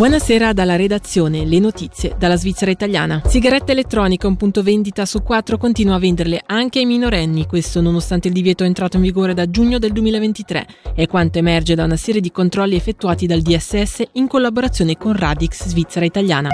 Buonasera dalla redazione, le notizie dalla Svizzera italiana. Sigarette elettroniche, un punto vendita su quattro continua a venderle anche ai minorenni, questo nonostante il divieto entrato in vigore da giugno del 2023, è quanto emerge da una serie di controlli effettuati dal DSS in collaborazione con Radix Svizzera italiana.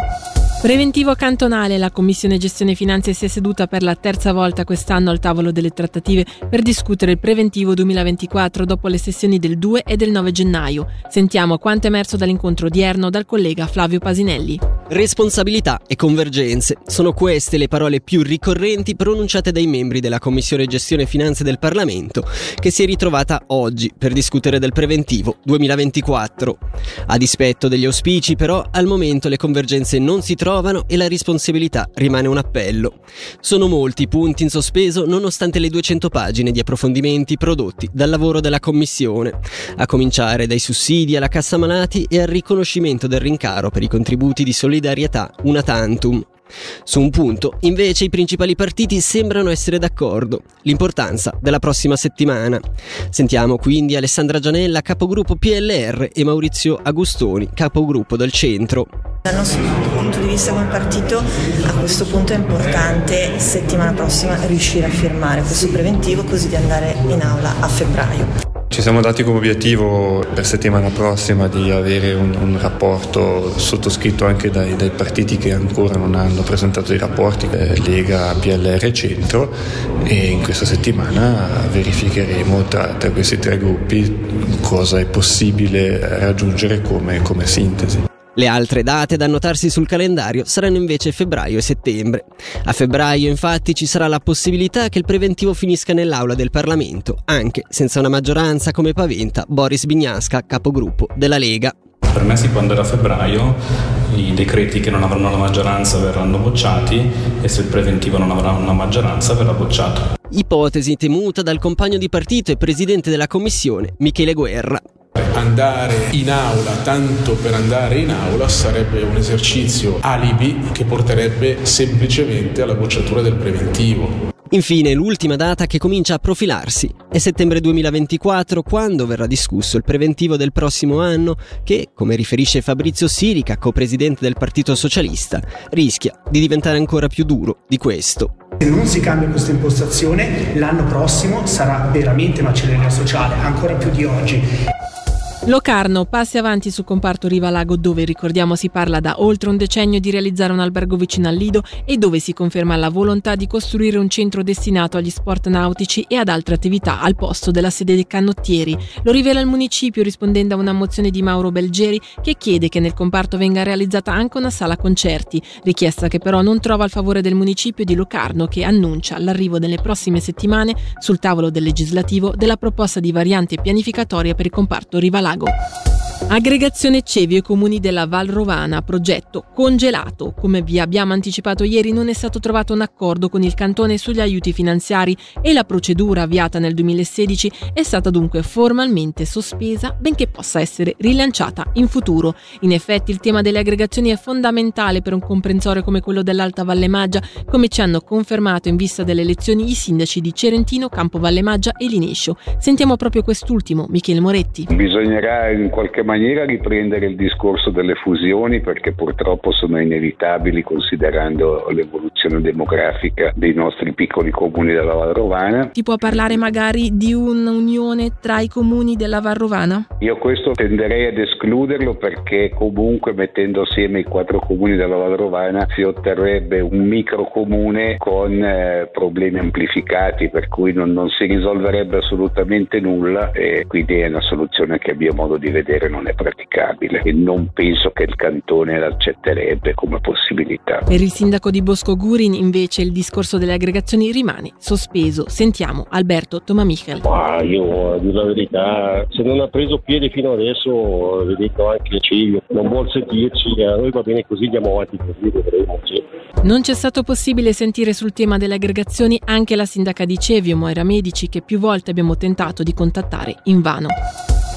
Preventivo cantonale, la Commissione Gestione Finanze si è seduta per la terza volta quest'anno al tavolo delle trattative per discutere il preventivo 2024 dopo le sessioni del 2 e del 9 gennaio. Sentiamo quanto è emerso dall'incontro odierno dal collega Flavio Pasinelli. Responsabilità e convergenze sono queste le parole più ricorrenti pronunciate dai membri della Commissione Gestione Finanze del Parlamento, che si è ritrovata oggi per discutere del preventivo 2024. A dispetto degli auspici, però, al momento le convergenze non si trovano e la responsabilità rimane un appello. Sono molti i punti in sospeso nonostante le 200 pagine di approfondimenti prodotti dal lavoro della Commissione, a cominciare dai sussidi alla cassa malati e al riconoscimento del rincaro per i contributi di solidarietà solidarietà una tantum. Su un punto, invece, i principali partiti sembrano essere d'accordo, l'importanza della prossima settimana. Sentiamo quindi Alessandra Gianella, capogruppo PLR, e Maurizio Agustoni, capogruppo del centro. Dal nostro punto di vista come partito a questo punto è importante settimana prossima riuscire a firmare questo preventivo così di andare in aula a febbraio. Ci siamo dati come obiettivo per settimana prossima di avere un, un rapporto sottoscritto anche dai, dai, partiti che ancora non hanno presentato i rapporti, eh, Lega, PLR e Centro e in questa settimana verificheremo tra, tra questi tre gruppi cosa è possibile raggiungere come, come sintesi. Le altre date da annotarsi sul calendario saranno invece febbraio e settembre. A febbraio infatti ci sarà la possibilità che il preventivo finisca nell'aula del Parlamento, anche senza una maggioranza come paventa Boris Bignasca, capogruppo della Lega. Per me si può andare a febbraio, i decreti che non avranno la maggioranza verranno bocciati e se il preventivo non avrà una maggioranza verrà bocciato. Ipotesi temuta dal compagno di partito e presidente della commissione Michele Guerra. Andare in aula tanto per andare in aula sarebbe un esercizio alibi che porterebbe semplicemente alla bocciatura del preventivo. Infine, l'ultima data che comincia a profilarsi è settembre 2024, quando verrà discusso il preventivo del prossimo anno che, come riferisce Fabrizio Sirica, co-presidente del Partito Socialista, rischia di diventare ancora più duro di questo. Se non si cambia questa impostazione, l'anno prossimo sarà veramente macelleria sociale, ancora più di oggi. Locarno, passi avanti sul comparto Riva Lago dove ricordiamo si parla da oltre un decennio di realizzare un albergo vicino al Lido e dove si conferma la volontà di costruire un centro destinato agli sport nautici e ad altre attività al posto della sede dei cannottieri. Lo rivela il municipio rispondendo a una mozione di Mauro Belgeri che chiede che nel comparto venga realizzata anche una sala concerti, richiesta che però non trova il favore del municipio di Locarno che annuncia l'arrivo nelle prossime settimane sul tavolo del legislativo della proposta di variante pianificatoria per il comparto Riva Lago lago. Aggregazione Cevio e comuni della Val Rovana, progetto congelato. Come vi abbiamo anticipato ieri non è stato trovato un accordo con il cantone sugli aiuti finanziari e la procedura avviata nel 2016 è stata dunque formalmente sospesa benché possa essere rilanciata in futuro. In effetti il tema delle aggregazioni è fondamentale per un comprensorio come quello dell'Alta Valle Maggia, come ci hanno confermato in vista delle elezioni i sindaci di Cerentino, Campo Valle Maggia e Linescio. Sentiamo proprio quest'ultimo, Michele Moretti. Bisognerà in qualche maniera riprendere il discorso delle fusioni perché purtroppo sono inevitabili considerando l'evoluzione demografica dei nostri piccoli comuni della Valrovana. Ti può parlare magari di un'unione tra i comuni della Valrovana? Io questo tenderei ad escluderlo perché comunque mettendo assieme i quattro comuni della Valrovana si otterrebbe un microcomune con eh, problemi amplificati per cui non, non si risolverebbe assolutamente nulla e quindi è una soluzione che a mio modo di vedere non è praticabile e non penso che il cantone l'accetterebbe come possibilità. Per il sindaco di Bosco Gurin invece il discorso delle aggregazioni rimane sospeso. Sentiamo Alberto Tomamichel. Ah, io a dire la verità, se non ha preso piede fino adesso, vi dico anche Cilio, non vuol sentirci, a noi va bene così, andiamo avanti così, vedremo. Sì. Non c'è stato possibile sentire sul tema delle aggregazioni anche la sindaca di Cevio, Moira Medici, che più volte abbiamo tentato di contattare invano.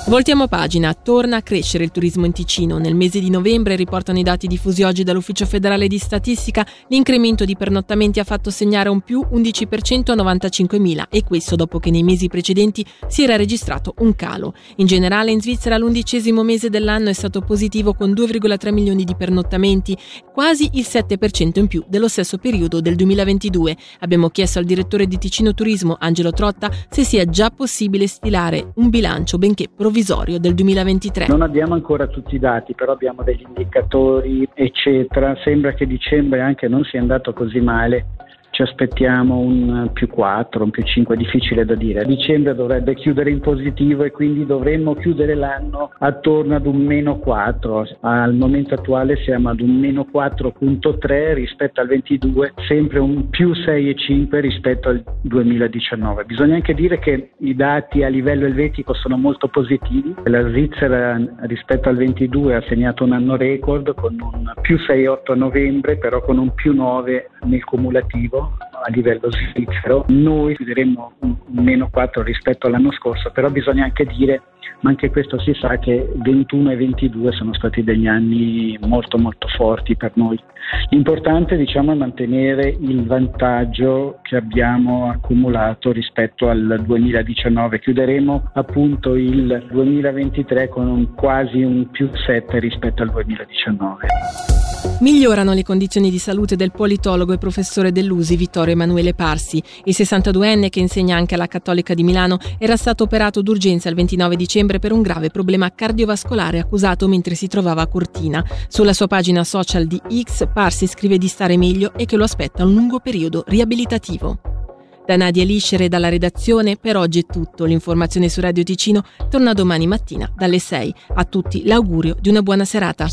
Voltiamo pagina, torna a crescere il turismo in Ticino. Nel mese di novembre, riportano i dati diffusi oggi dall'Ufficio federale di statistica, l'incremento di pernottamenti ha fatto segnare un più 11% a 95.000 e questo dopo che nei mesi precedenti si era registrato un calo. In generale in Svizzera l'undicesimo mese dell'anno è stato positivo con 2,3 milioni di pernottamenti, quasi il 7% in più dello stesso periodo del 2022. Abbiamo chiesto al direttore di Ticino Turismo, Angelo Trotta, se sia già possibile stilare un bilancio benché provvisorio provvisorio del 2023. Non abbiamo ancora tutti i dati, però abbiamo degli indicatori, eccetera. Sembra che dicembre anche non sia andato così male ci aspettiamo un più 4, un più 5, è difficile da dire. A dicembre dovrebbe chiudere in positivo e quindi dovremmo chiudere l'anno attorno ad un meno 4. Al momento attuale siamo ad un meno 4.3 rispetto al 22, sempre un più 6,5 rispetto al 2019. Bisogna anche dire che i dati a livello elvetico sono molto positivi. La Svizzera rispetto al 22 ha segnato un anno record con un più 6,8 a novembre, però con un più 9 nel cumulativo a livello svizzero. Noi chiuderemo un meno 4 rispetto all'anno scorso, però bisogna anche dire, ma anche questo si sa, che 21 e 22 sono stati degli anni molto molto forti per noi. L'importante diciamo, è mantenere il vantaggio che abbiamo accumulato rispetto al 2019. Chiuderemo appunto il 2023 con un, quasi un più 7 rispetto al 2019. Migliorano le condizioni di salute del politologo e professore dell'USI Vittorio Emanuele Parsi. Il 62enne, che insegna anche alla Cattolica di Milano, era stato operato d'urgenza il 29 dicembre per un grave problema cardiovascolare accusato mentre si trovava a Cortina. Sulla sua pagina social di X, Parsi scrive di stare meglio e che lo aspetta un lungo periodo riabilitativo. Da Nadia Liscere e dalla redazione per oggi è tutto. L'informazione su Radio Ticino torna domani mattina dalle 6. A tutti l'augurio di una buona serata.